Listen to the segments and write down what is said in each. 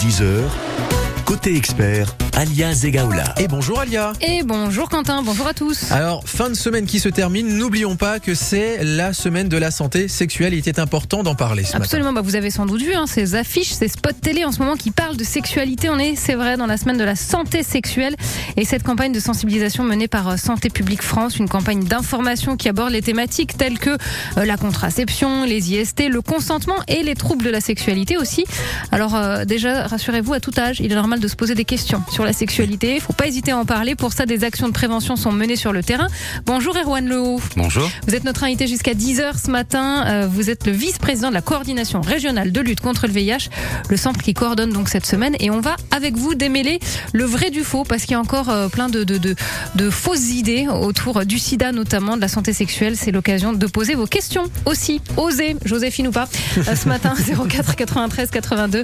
10h. Côté expert, Alia Zegaoula. Et bonjour Alia. Et bonjour Quentin, bonjour à tous. Alors, fin de semaine qui se termine, n'oublions pas que c'est la semaine de la santé sexuelle. Il était important d'en parler ce Absolument, bah vous avez sans doute vu hein, ces affiches, ces spots télé en ce moment qui parlent de sexualité. On est, c'est vrai, dans la semaine de la santé sexuelle. Et cette campagne de sensibilisation menée par euh, Santé publique France, une campagne d'information qui aborde les thématiques telles que euh, la contraception, les IST, le consentement et les troubles de la sexualité aussi. Alors euh, déjà, rassurez-vous, à tout âge, il est normal de se poser des questions sur la sexualité. Il faut pas hésiter à en parler. Pour ça, des actions de prévention sont menées sur le terrain. Bonjour Erwan Lehaut. Bonjour. Vous êtes notre invité jusqu'à 10h ce matin. Euh, vous êtes le vice-président de la coordination régionale de lutte contre le VIH, le centre qui coordonne donc cette semaine. Et on va avec vous démêler le vrai du faux parce qu'il y a encore euh, plein de, de, de, de fausses idées autour du sida, notamment de la santé sexuelle. C'est l'occasion de poser vos questions aussi. Osez, Joséphine ou pas, euh, ce matin 04 93 82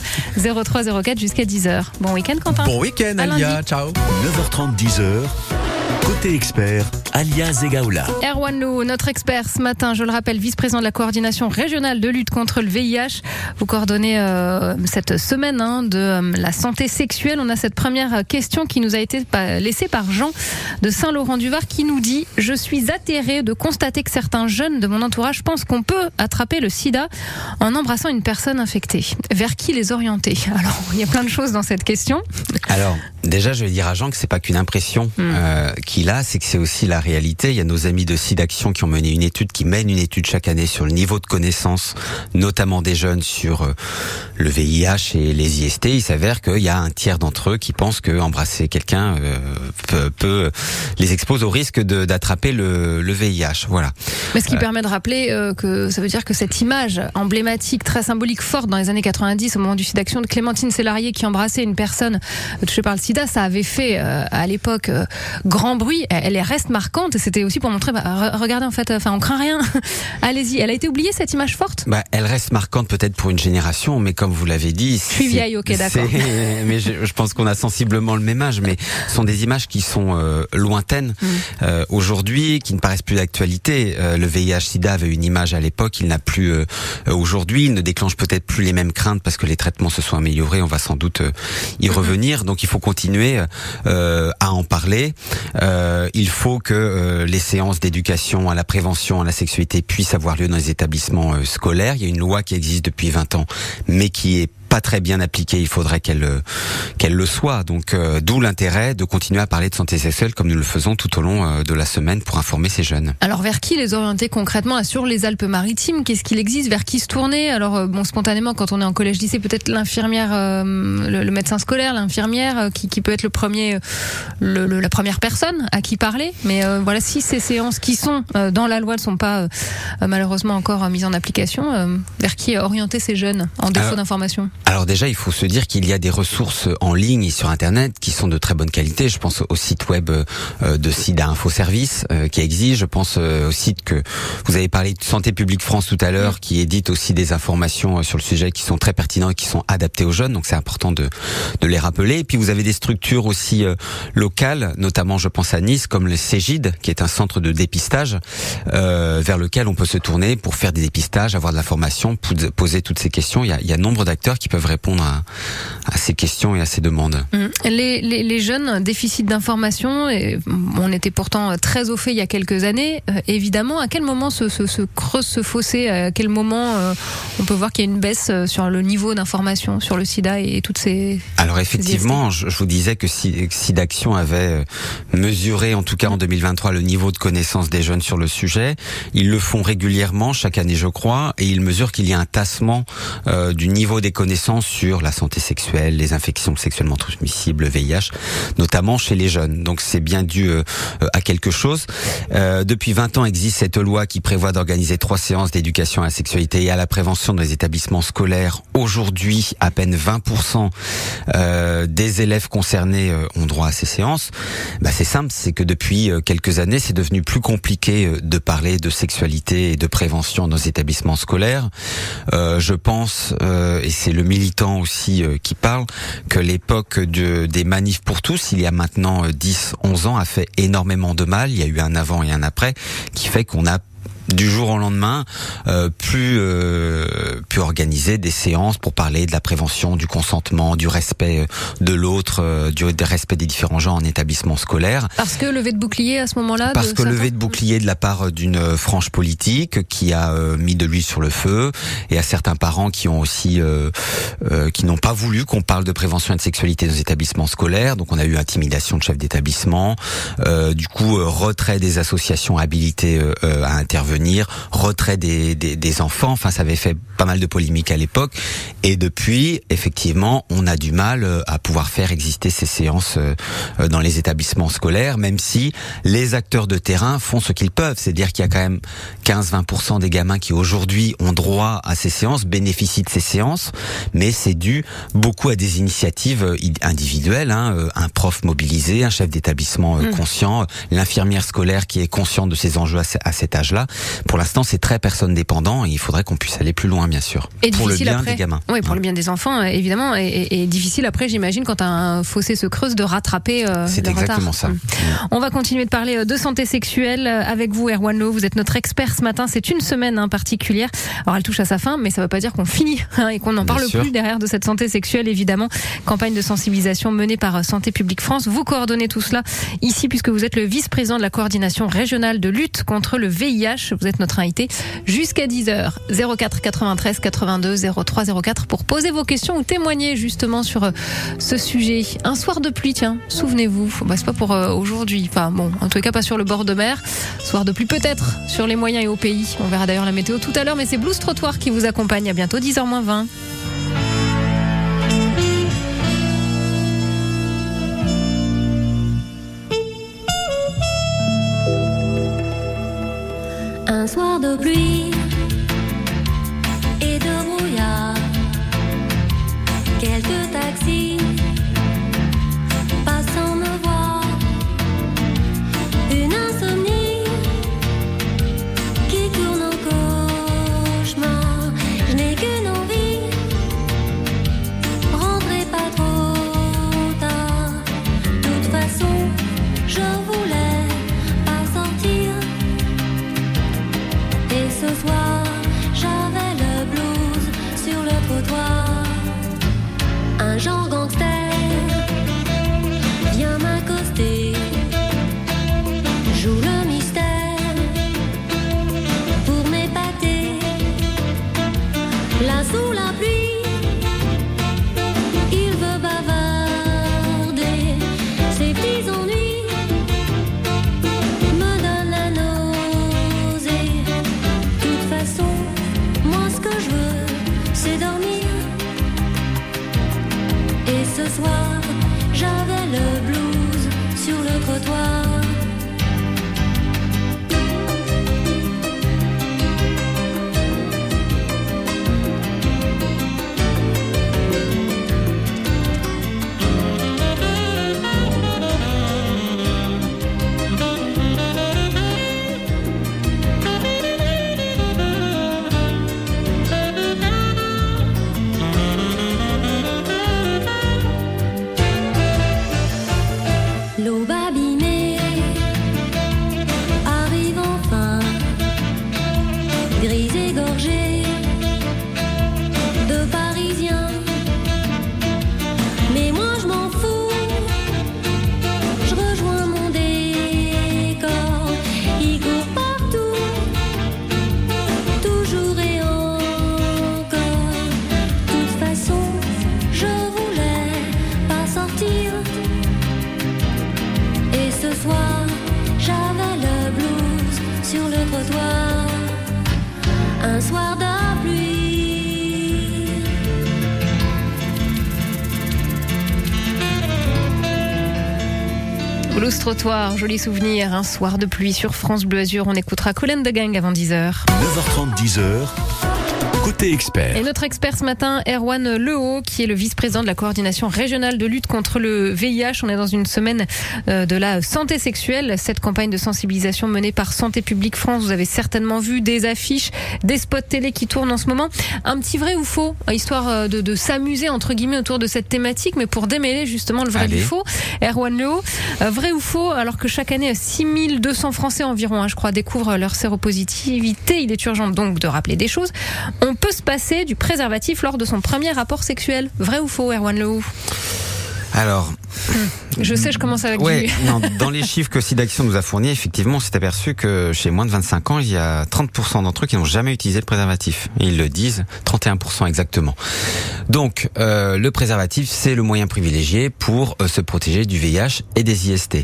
03 04 jusqu'à 10h. Bon week-end Quentin. Bon week-end Alia, ciao. 9h30, 10h. Côté expert, Alia Zegaoula. Erwan Lou, notre expert ce matin, je le rappelle, vice-président de la coordination régionale de lutte contre le VIH. Vous coordonnez euh, cette semaine hein, de euh, la santé sexuelle. On a cette première question qui nous a été laissée par Jean de Saint-Laurent-du-Var qui nous dit « Je suis atterré de constater que certains jeunes de mon entourage pensent qu'on peut attraper le sida en embrassant une personne infectée. Vers qui les orienter ?» Alors, il y a plein de choses dans cette question. Alors, déjà, je vais dire à Jean que c'est pas qu'une impression euh, qu'il a, c'est que c'est aussi la réalité. Il y a nos amis de SIDAction qui ont mené une étude, qui mènent une étude chaque année sur le niveau de connaissance, notamment des jeunes sur euh, le VIH et les IST. Il s'avère qu'il y a un tiers d'entre eux qui pensent que embrasser quelqu'un euh, peut, peut les expose au risque d'attraper le, le VIH. Voilà. Mais ce qui permet de rappeler euh, que ça veut dire que cette image emblématique, très symbolique, forte dans les années 90, au moment du SIDAction de Clémentine Sélarié qui embrassait une personne euh, touchée par le sida, ça avait fait euh, à l'époque euh, grand bruit. Elle elle reste marquante c'était aussi pour montrer, bah, re- regardez en fait, enfin on craint rien. Allez-y. Elle a été oubliée cette image forte? Bah, elle reste marquante peut-être pour une génération, mais comme vous l'avez dit, suis c'est- vieille, ok, d'accord. Mais je, je pense qu'on a sensiblement le même âge, mais ce sont des images qui sont euh, lointaines Mm. euh, aujourd'hui, qui ne paraissent plus d'actualité. Euh, le VIH/SIDA avait une image à l'époque, il n'a plus euh, aujourd'hui. Il ne déclenche peut-être plus les mêmes craintes parce que les traitements se sont améliorés. On va sans doute euh, y revenir. Donc il faut continuer euh, à en parler. Euh, il faut que euh, les séances d'éducation à la prévention, à la sexualité puissent avoir lieu dans les établissements euh, scolaires. Il y a une loi qui existe depuis 20 ans, mais qui est pas très bien appliquée. Il faudrait qu'elle euh, qu'elle le soit. Donc, euh, d'où l'intérêt de continuer à parler de santé sexuelle comme nous le faisons tout au long euh, de la semaine pour informer ces jeunes. Alors vers qui les orienter concrètement sur les Alpes-Maritimes? Qu'est-ce qu'il existe? Vers qui se tourner? Alors bon, spontanément, quand on est en collège-lycée, peut-être l'infirmière, euh, le, le médecin scolaire, l'infirmière, euh, qui, qui peut être le premier, le, le- la première personne à qui parler. Mais voilà, si ces séances qui sont dans la loi ne sont pas malheureusement encore mises en application, vers qui orienter ces jeunes en défaut d'information Alors déjà, il faut se dire qu'il y a des ressources en ligne et sur Internet qui sont de très bonne qualité. Je pense au site web euh, de SIDA Info Service euh, qui existe. Je pense euh, au site que vous avez parlé de Santé publique France tout à l'heure, qui édite aussi des informations euh, sur le sujet qui sont très pertinentes et qui sont adaptées aux jeunes. Donc c'est important de, les rappeler. Et puis vous avez des structures aussi euh, locales, notamment je pense à Nice, comme le Cégide, qui est un centre de dépistage euh, vers lequel on peut se tourner pour faire des dépistages, avoir de la formation, pou- poser toutes ces questions. Il y a, il nombre d'acteurs peuvent répondre à, à ces questions et à ces demandes. Mm. Les, les, les jeunes, déficit d'information, on était pourtant très au fait il y a quelques années. euh, évidemment, à quel moment se, se, se creuse ce fossé À quel moment euh, on peut voir qu'il y a une baisse euh, sur le niveau d'information sur le sida et, toutes ces... Alors effectivement, je, je vous disais que Si- SIDAction avait mesuré, en tout cas en 2023, le niveau de connaissance des jeunes sur le sujet. Ils le font régulièrement, chaque année je crois, et ils mesurent qu'il y a un tassement euh, du niveau des connaissances sur la santé sexuelle, les infections sexuellement transmissibles, le VIH, notamment chez les jeunes. Donc c'est bien dû euh, euh, à quelque chose. Euh, depuis 20 ans existe cette loi qui prévoit d'organiser trois séances d'éducation à la sexualité et à la prévention dans les établissements scolaires. Aujourd'hui, à peine 20% euh, des élèves concernés euh, ont droit à ces séances. Bah, c'est simple, c'est que depuis euh, quelques années, c'est devenu plus compliqué de parler de sexualité et de prévention dans les établissements scolaires. Je pense, et c'est le militant aussi euh, qui parle, que l'époque de, des manifs pour tous, il y a maintenant euh, 10, 11 ans, a fait énormément de mal. Il y a eu un avant et un après, qui fait qu'on a du jour au lendemain, euh, plus euh, pu organiser des séances pour parler de la prévention, du consentement, du respect euh, de l'autre, euh, du, respect des différents gens en établissement scolaire. Parce que levé de bouclier à ce moment-là. Parce que levé de bouclier de la part d'une frange politique qui a mis de l'huile sur le feu, et à certains parents qui ont aussi qui n'ont pas voulu qu'on parle de prévention et de sexualité dans les établissements scolaires. Donc on a eu intimidation de chef d'établissement, du coup retrait des associations habilitées à intervenir retrait des, des, des, enfants. Enfin, ça avait fait pas mal de polémiques à l'époque. Et depuis, effectivement, on a du mal euh, à pouvoir faire exister ces séances euh, euh, dans les établissements scolaires, même si les acteurs de terrain font ce qu'ils peuvent. C'est-à-dire qu'il y a quand même 15-20% des gamins qui aujourd'hui ont droit à ces séances, bénéficient de ces séances, mais c'est dû beaucoup à des initiatives individuelles. Hein, un prof mobilisé, un chef d'établissement mmh. conscient, l'infirmière scolaire qui est consciente de ces enjeux à cet âge-là. Pour l'instant, c'est très personne dépendant et il faudrait qu'on puisse aller plus loin, bien sûr. Et pour le bien des gamins. Oui, pour le bien des enfants, euh, évidemment. Et, difficile après, j'imagine, quand un fossé se creuse, de rattraper euh, C'est exactement ça. Mm. On va continuer de parler euh, de santé sexuelle avec vous, Erwan Lowe. Vous êtes notre expert ce matin. C'est une semaine hein, particulière. Alors, elle touche à sa fin, mais ça ne veut pas dire qu'on finit hein, et qu'on n'en parle plus derrière de cette santé sexuelle, évidemment. Campagne de sensibilisation menée par Santé publique France. Vous coordonnez tout cela ici, puisque vous êtes le vice-président de la coordination régionale de lutte contre le VIH. Vous êtes notre invité jusqu'à 10h. 04 93 82 03 04 pour poser vos questions ou témoigner justement sur euh, ce sujet. Un soir de pluie, tiens, souvenez-vous. Bah, c'est pas pour euh, aujourd'hui. Enfin bon, en tout cas pas sur le bord de mer. Soir de pluie peut-être sur les moyens et au pays. On verra d'ailleurs la météo tout à l'heure, mais c'est Blues Trottoir qui vous accompagne. À bientôt 10h 20. Un soir de pluie et de brouillard, quelques taxis Et ce Blues Trottoir, joli souvenir. Un soir de pluie sur France Bleu Azur. On écoutera Colin de Gang avant 10h. 9h30, 10h. Côté expert. Et notre expert ce matin, Erwan Lehaut, qui est le vice-président de la coordination régionale de lutte contre le VIH. On est dans une semaine euh, de la santé sexuelle. Cette campagne de sensibilisation menée par Santé publique France, vous avez certainement vu des affiches, des spots télé qui tournent en ce moment. Un petit vrai ou faux, histoire euh, de, de s'amuser entre guillemets autour de cette thématique, mais pour démêler justement le vrai Allez. du faux. Erwan Lehaut, euh, vrai ou faux, alors que chaque année 6200 Français environ, hein, je crois, découvrent leur séropositivité, il est urgent donc de rappeler des choses. On peut se passer du préservatif lors de son premier rapport sexuel. Vrai ou faux, Erwan Lehaut Alors, Je sais, je commence avec ouais, du... non, dans les chiffres que SIDAction nous a fournis, effectivement, on s'est aperçu que chez moins de 25 ans, il y a 30% d'entre eux qui n'ont jamais utilisé le préservatif. Et ils le disent, 31% exactement. Donc, euh, le préservatif, c'est le moyen privilégié pour euh, se protéger du VIH et des IST.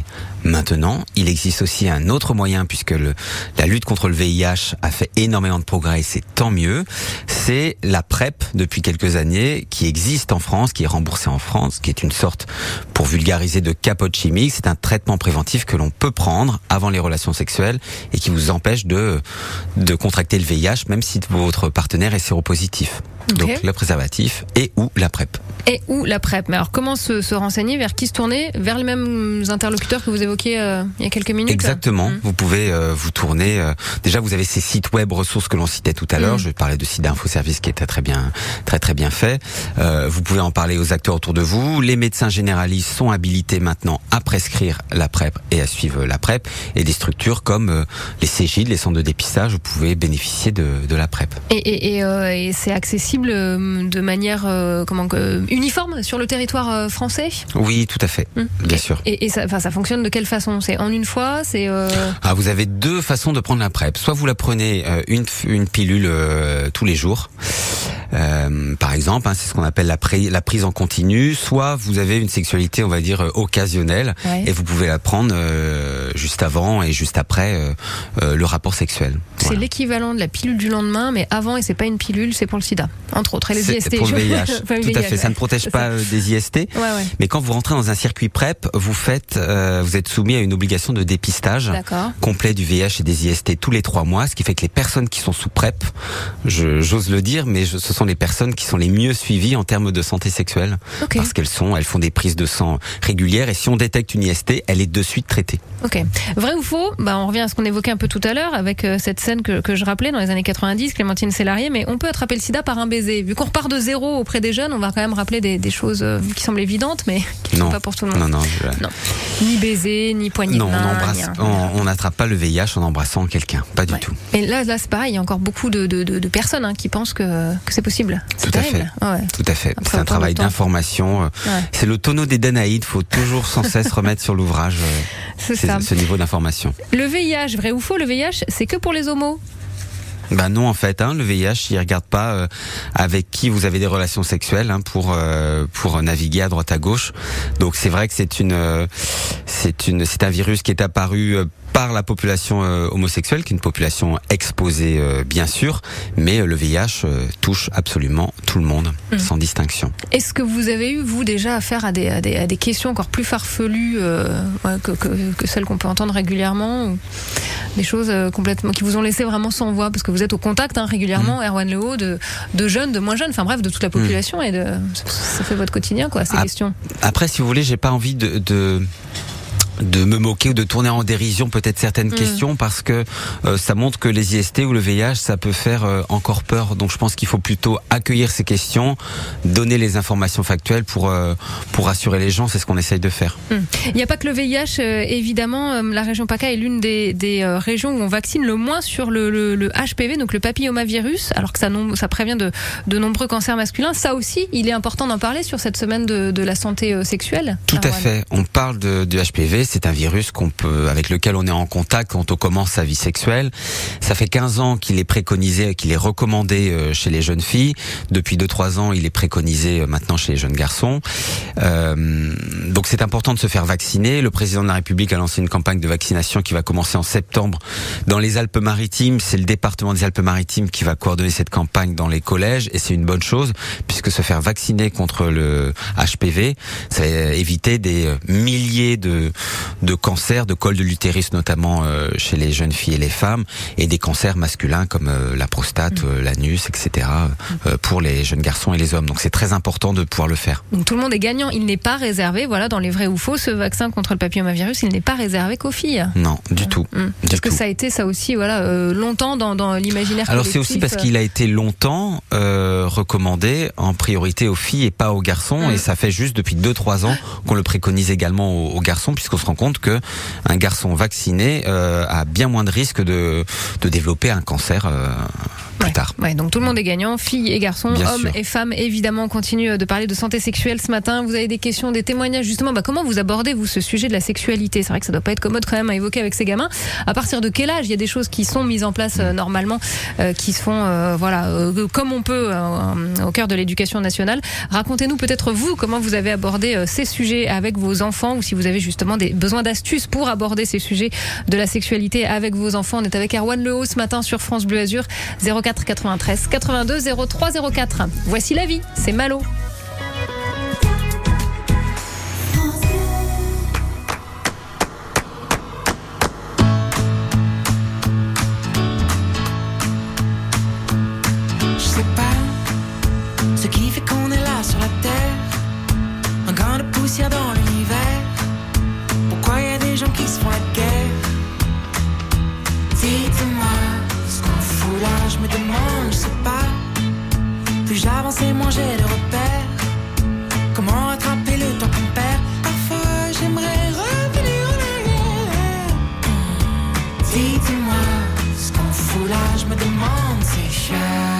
Maintenant, il existe aussi un autre moyen, puisque le, la lutte contre le VIH a fait énormément de progrès, et c'est tant mieux. C'est la PrEP depuis quelques années, qui existe en France, qui est remboursée en France, qui est une sorte, pour vulgariser, de capote chimique. C'est un traitement préventif que l'on peut prendre avant les relations sexuelles et qui vous empêche de, de contracter le VIH, même si votre partenaire est séropositif. Donc, le préservatif et ou la PrEP. Et ou la PrEP. Mais alors, comment se, se renseigner? Vers qui se tourner? Vers les mêmes interlocuteurs que vous évoquiez euh, il y a quelques minutes? Exactement. Mm. Vous pouvez euh, vous tourner. euh, déjà, vous avez ces sites web ressources que l'on citait tout à l'heure. Mm. Je parlais de site d'info service qui était très bien, très très bien fait. Euh, vous pouvez en parler aux acteurs autour de vous. Les médecins généralistes sont habilités maintenant à prescrire la PrEP et à suivre la PrEP. Et des structures comme euh, les CGID, les centres de dépistage, vous pouvez bénéficier de, de la PrEP. Et, et, et, euh, et c'est accessible euh, de manière euh, comment euh, uniforme sur le territoire euh, français? Oui, tout à fait. Mm. Bien sûr. Et, et ça, ça fonctionne de quelle façon? C'est en une fois? C'est Ah, vous avez deux façons de prendre la PrEP. Soit vous la prenez une, une pilule tous les jours, par exemple, hein, c'est ce qu'on appelle la, pri- la prise en continu. Soit vous avez une sexualité, on va dire, occasionnelle, Ouais. et vous pouvez la prendre juste avant et juste après le rapport sexuel. c'est Voilà. l'équivalent de la pilule du lendemain, mais avant et c'est pas une pilule, c'est pour le SIDA, entre autres. Et les IST. pour le VIH. Enfin, à. Ça ne protège pas euh, des IST. Ouais, ouais. Mais quand vous rentrez dans un circuit PrEP, vous faites, euh, vous êtes soumis à une obligation de dépistage complet du VIH et des IST tous les trois mois, ce qui fait que les personnes qui sont sous PrEP, j'ose le dire, mais je- ce sont les personnes qui sont les mieux suivies en termes de santé sexuelle, parce qu'elles sont, elles font des prises de sang régulières, et si on détecte une IST, elle est de suite traitée. Ok. Vrai ou faux? Bah, on revient à ce qu'on évoquait un peu tout à l'heure avec euh, cette scène que, que je rappelais dans les années 90, Clémentine Sélarié. Mais on peut attraper le SIDA par un baiser. Vu qu'on repart de zéro auprès des jeunes, on va quand même rappeler des, des choses euh, qui semblent évidentes, mais qui ne sont Non. pas pour tout le monde. Non, non, je- Non. Ni baiser, ni poignée non, de on main. un- on n'attrape pas le VIH en embrassant quelqu'un, pas du Ouais. tout. Et là, là c'est pareil, il y a encore beaucoup de, de, de, de personnes hein, qui pensent que, que c'est possible. Tout à ouais. Tout à fait. C'est un travail d'information. euh, Ouais. C'est le tonneau des Danaïdes. Faut toujours sans cesse remettre sur l'ouvrage euh, ce niveau d'information. Le VIH, vrai ou faux, le VIH, c'est que pour les homos. Ben non en fait, hein, le VIH il regarde pas euh, avec qui vous avez des relations sexuelles hein, pour euh, pour naviguer à droite à gauche. Donc c'est vrai que c'est une euh, c'est une c'est un virus qui est apparu par la population euh, homosexuelle, qui est une population exposée euh, bien sûr, mais euh, le VIH touche absolument tout le monde Mhm. sans distinction. Est-ce que vous avez eu, vous, déjà affaire à des, à des, à des questions encore plus farfelues ouais, que, que, que celles qu'on peut entendre régulièrement ou Des choses complètement qui vous ont laissé vraiment sans voix Parce que vous êtes au contact hein, régulièrement, Mhm. Erwan Lehaut, de, de jeunes, de moins jeunes, enfin bref, de toute la population et de, ça, fait votre quotidien, quoi, ces questions. Après, si vous voulez, j'ai pas envie de, de de me moquer ou de tourner en dérision peut-être certaines Mm. questions parce que euh, ça montre que les IST ou le VIH ça peut faire euh, encore peur donc je pense qu'il faut plutôt accueillir ces questions donner les informations factuelles pour euh, pour rassurer les gens c'est ce qu'on essaye de faire Il n'y a pas que le VIH, évidemment, la région PACA est l'une des, des régions où on vaccine le moins sur le, le, le HPV, donc le papillomavirus, alors que ça, ça prévient de, de nombreux cancers masculins. Ça aussi, il est important d'en parler sur cette semaine de, de la santé sexuelle. Tout à fait. On parle de, de HPV, c'est un virus qu'on peut, avec lequel on est en contact quand on commence sa vie sexuelle. Ça fait 15 ans qu'il est préconisé, qu'il est recommandé euh, chez les jeunes filles. Depuis 2-3 ans, il est préconisé euh, maintenant chez les jeunes garçons. Euh, donc c'est important de se faire vacciner. Le président de la République a lancé une campagne de vaccination qui va commencer en septembre dans les Alpes-Maritimes. C'est le département des Alpes-Maritimes qui va coordonner cette campagne dans les collèges et c'est une bonne chose puisque se faire vacciner contre le HPV, ça éviter des euh, milliers de, de cancers, de col de l'utérus notamment euh, chez les jeunes filles et les femmes, et des cancers masculins comme euh, la prostate, euh, l'anus, etc. euh, pour les jeunes garçons et les hommes. Donc c'est très important de pouvoir le faire. Donc tout le monde est gagnant. Il n'est pas réservé, voilà, dans les vrais ou faux, ce vaccin contre le papillomavirus, il n'est pas réservé qu'aux filles. Non, du tout. Du Parce que tout. ça a été ça aussi, voilà, euh, longtemps dans, dans l'imaginaire. Alors c'est aussi parce qu'il a été longtemps euh, recommandé en priorité aux filles et pas aux garçons, Mm. et ça fait juste depuis 2-3 ans qu'on le préconise également aux, aux garçons, puisqu'on se rend compte que un garçon vacciné euh, a bien moins de risques de, de développer un cancer euh, plus Ouais. tard. Ouais, donc tout le monde est gagnant, filles et garçons, Bien hommes sûr. et femmes. Évidemment, on continue de parler de santé sexuelle ce matin. Vous avez des questions, des témoignages, justement. Bah, comment vous abordez vous ce sujet de la sexualité? C'est vrai que ça doit pas être commode quand même à évoquer avec ces gamins. À partir de quel âge? Il y a des choses qui sont mises en place euh, normalement, euh, qui se font, euh, voilà, euh, comme on peut euh, au cœur de l'éducation nationale. Racontez-nous peut-être vous comment vous avez abordé euh, ces sujets avec vos enfants, ou si vous avez justement des besoins d'astuces pour aborder ces sujets de la sexualité avec vos enfants. On est avec Erwan Lehaut ce matin sur France Bleu Azur 04 93 82 03 04. Voici la vie, c'est Malo. Moins j'ai de repères. Comment rattraper le temps qu'on perd? Parfois j'aimerais revenir en arrière. Dites-moi ce qu'on fout là, je me demande, c'est chacun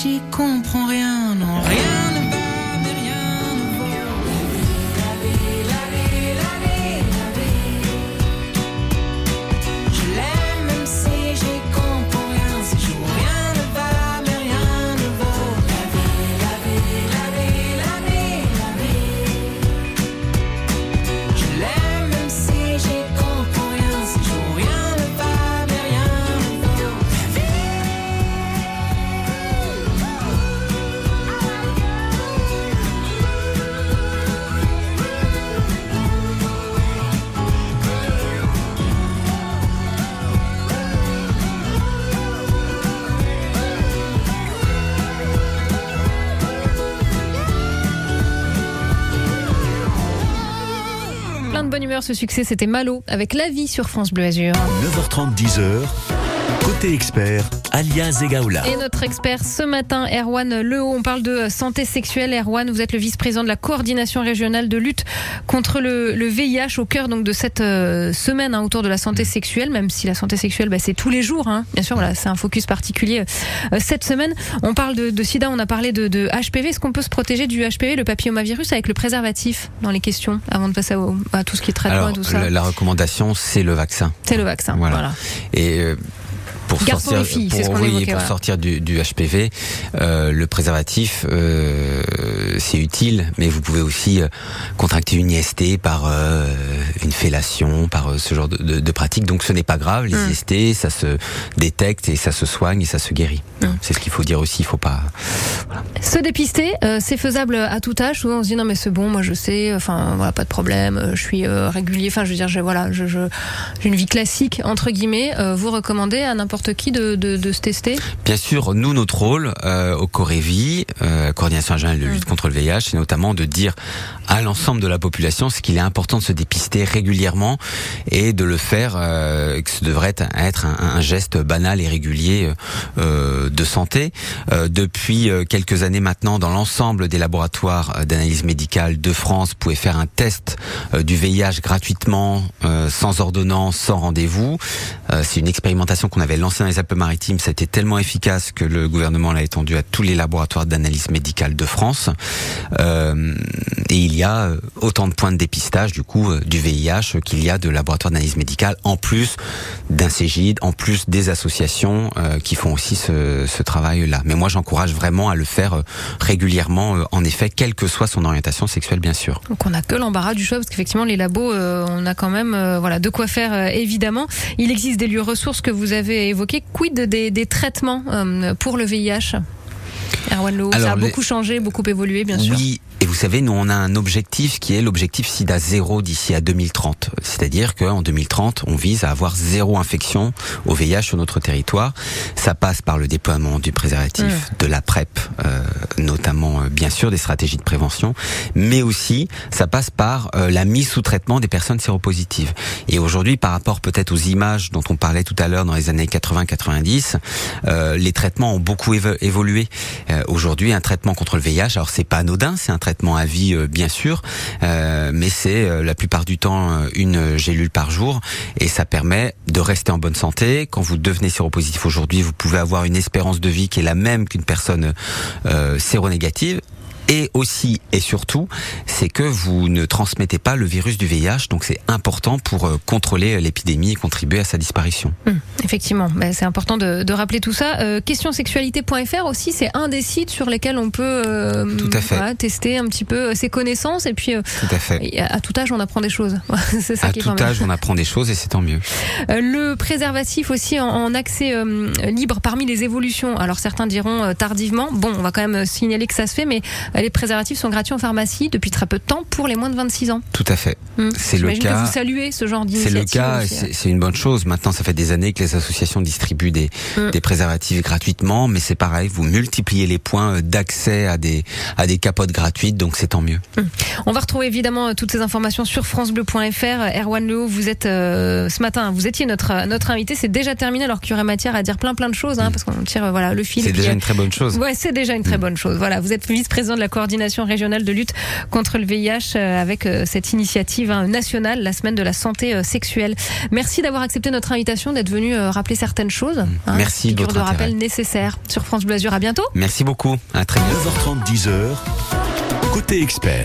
j'y comprends rien. Non, rien bonne humeur, ce succès, c'était Malo avec La vie sur France Bleu Azur. 9h30, 10h. Côté expert, Alia Zegaoula. Et notre expert ce matin, Erwan Lehaut, on parle de santé sexuelle. Erwan, vous êtes le vice-président de la coordination régionale de lutte contre le, le VIH au cœur donc de cette euh, semaine hein, autour de la santé sexuelle, même si la santé sexuelle bah, c'est tous les jours. Hein. Bien sûr, voilà, c'est un focus particulier euh, cette semaine. On parle de, de sida, on a parlé de, de HPV. Est-ce qu'on peut se protéger du HPV, le papillomavirus, avec le préservatif dans les questions avant de passer au- à tout ce qui est traitement Alors, et tout ça la, la recommandation, c'est le vaccin. C'est le vaccin. Voilà. voilà. Et euh, pour Garçons sortir, filles, pour, c'est ce qu'on oui, évoquait, pour voilà. sortir du, du HPV, euh, le préservatif, euh, c'est utile, mais vous pouvez aussi euh, contracter une IST par euh, une fellation, par ce genre de, de, de pratique. Donc ce n'est pas grave, les Mm. IST, ça se détecte et ça se soigne et ça se guérit. Mm. C'est ce qu'il faut dire aussi. Il faut pas. Se dépister, c'est faisable à tout âge. Souvent, on se dit non mais c'est bon, moi je sais, enfin voilà, pas de problème, je suis régulier. Enfin, je veux dire, j'ai voilà, je, je- j'ai une vie classique entre guillemets. Vous recommandez à n'importe qui de, de, de se tester Bien sûr, nous, notre rôle euh, au Corévi, euh, coordination régionale de lutte Mm. contre le VIH, c'est notamment de dire à l'ensemble de la population ce qu'il est important de se dépister régulièrement et de le faire, euh, que ce devrait être, un, un geste banal et régulier euh, de santé. Euh, depuis euh, quelques années maintenant, dans l'ensemble des laboratoires euh, d'analyse médicale de France, vous pouvez faire un test euh, du VIH gratuitement, euh, sans ordonnance, sans rendez-vous. Euh, c'est une expérimentation qu'on avait lancée dans les Alpes-Maritimes. Ça a été tellement efficace que le gouvernement l'a étendu à tous les laboratoires d'analyse médicale de France. Euh, et il y a euh, autant de points de dépistage du coup euh, du VIH qu'il y a de laboratoires d'analyse médicale, en plus d'un Cégide, en plus des associations qui font aussi ce, travail-là. Mais moi, j'encourage vraiment à le faire régulièrement, en effet, quelle que soit son orientation sexuelle, bien sûr. Donc on a que l'embarras du choix parce qu'effectivement les labos, on a quand même voilà de quoi faire évidemment. Il existe des lieux ressources que vous avez évoqués. Quid des, des traitements euh, pour le VIH Erwan Loho, ça a les- beaucoup changé, beaucoup évolué bien sûr. Oui, et vous savez, nous on a un objectif qui est l'objectif SIDA zéro d'ici à 2030. C'est-à-dire qu'en 2030, on vise à avoir zéro infection au VIH sur notre territoire. Ça passe par le déploiement du préservatif, Mmh. de la PrEP, euh, notamment euh, bien sûr des stratégies de prévention, mais aussi ça passe par euh, la mise sous traitement des personnes séropositives. Et aujourd'hui, par rapport peut-être aux images dont on parlait tout à l'heure dans les années 80-90, euh, les traitements ont beaucoup évo- évolué. Euh, Aujourd'hui, un traitement contre le VIH, alors c'est pas anodin, c'est un traitement à vie euh, bien sûr, euh, mais c'est euh, la plupart du temps une gélule par jour et ça permet de rester en bonne santé. Quand vous devenez séropositif aujourd'hui, vous pouvez avoir une espérance de vie qui est la même qu'une personne séronégative. Et aussi et surtout, c'est que vous ne transmettez pas le virus du VIH, donc c'est important pour euh, contrôler l'épidémie et contribuer à sa disparition. Hum, effectivement, Ben, c'est important de, de rappeler tout ça. Euh, questionsexualité.fr aussi, c'est un des sites sur lesquels on peut euh, Tout à fait. voilà, tester un petit peu euh, ses connaissances et puis euh, Tout à fait. à, tout âge on apprend des choses. c'est ça À qui tout âge, on apprend des choses et c'est tant mieux. Euh, le préservatif aussi en, en accès euh, libre parmi les évolutions. Alors certains diront euh, tardivement. Bon, on va quand même euh, signaler que ça se fait, mais euh, les préservatifs sont gratuits en pharmacie depuis très peu de temps pour les moins de 26 ans. Tout à fait. Hum. C'est le cas. que vous saluez ce genre C'est d'initiative. le cas, c'est c'est une bonne chose. Maintenant, ça fait des années que les associations distribuent des, Mm. des préservatifs gratuitement, mais c'est pareil, vous multipliez les points euh, d'accès à des, à des capotes gratuites, donc c'est tant mieux. On va retrouver évidemment euh, toutes ces informations sur francebleu.fr. Erwan Lehaut, vous êtes euh, ce matin, vous étiez notre notre invité. C'est déjà terminé alors qu'il y aurait matière à dire plein plein de choses, hein, parce qu'on tire voilà le fil. C'est déjà une très bonne chose. Ouais, c'est déjà une très bonne chose. Voilà, vous êtes vice-président de la coordination régionale de lutte contre le VIH euh, avec euh, cette initiative hein, nationale, la semaine de la santé euh, sexuelle. Merci d'avoir accepté notre invitation, d'être venu rappeler certaines choses. hein, Merci votre de rappel intérêt. nécessaires sur France Bleu Azur. À bientôt. Merci beaucoup. À très bientôt. 9h30, 10h. Côté expert.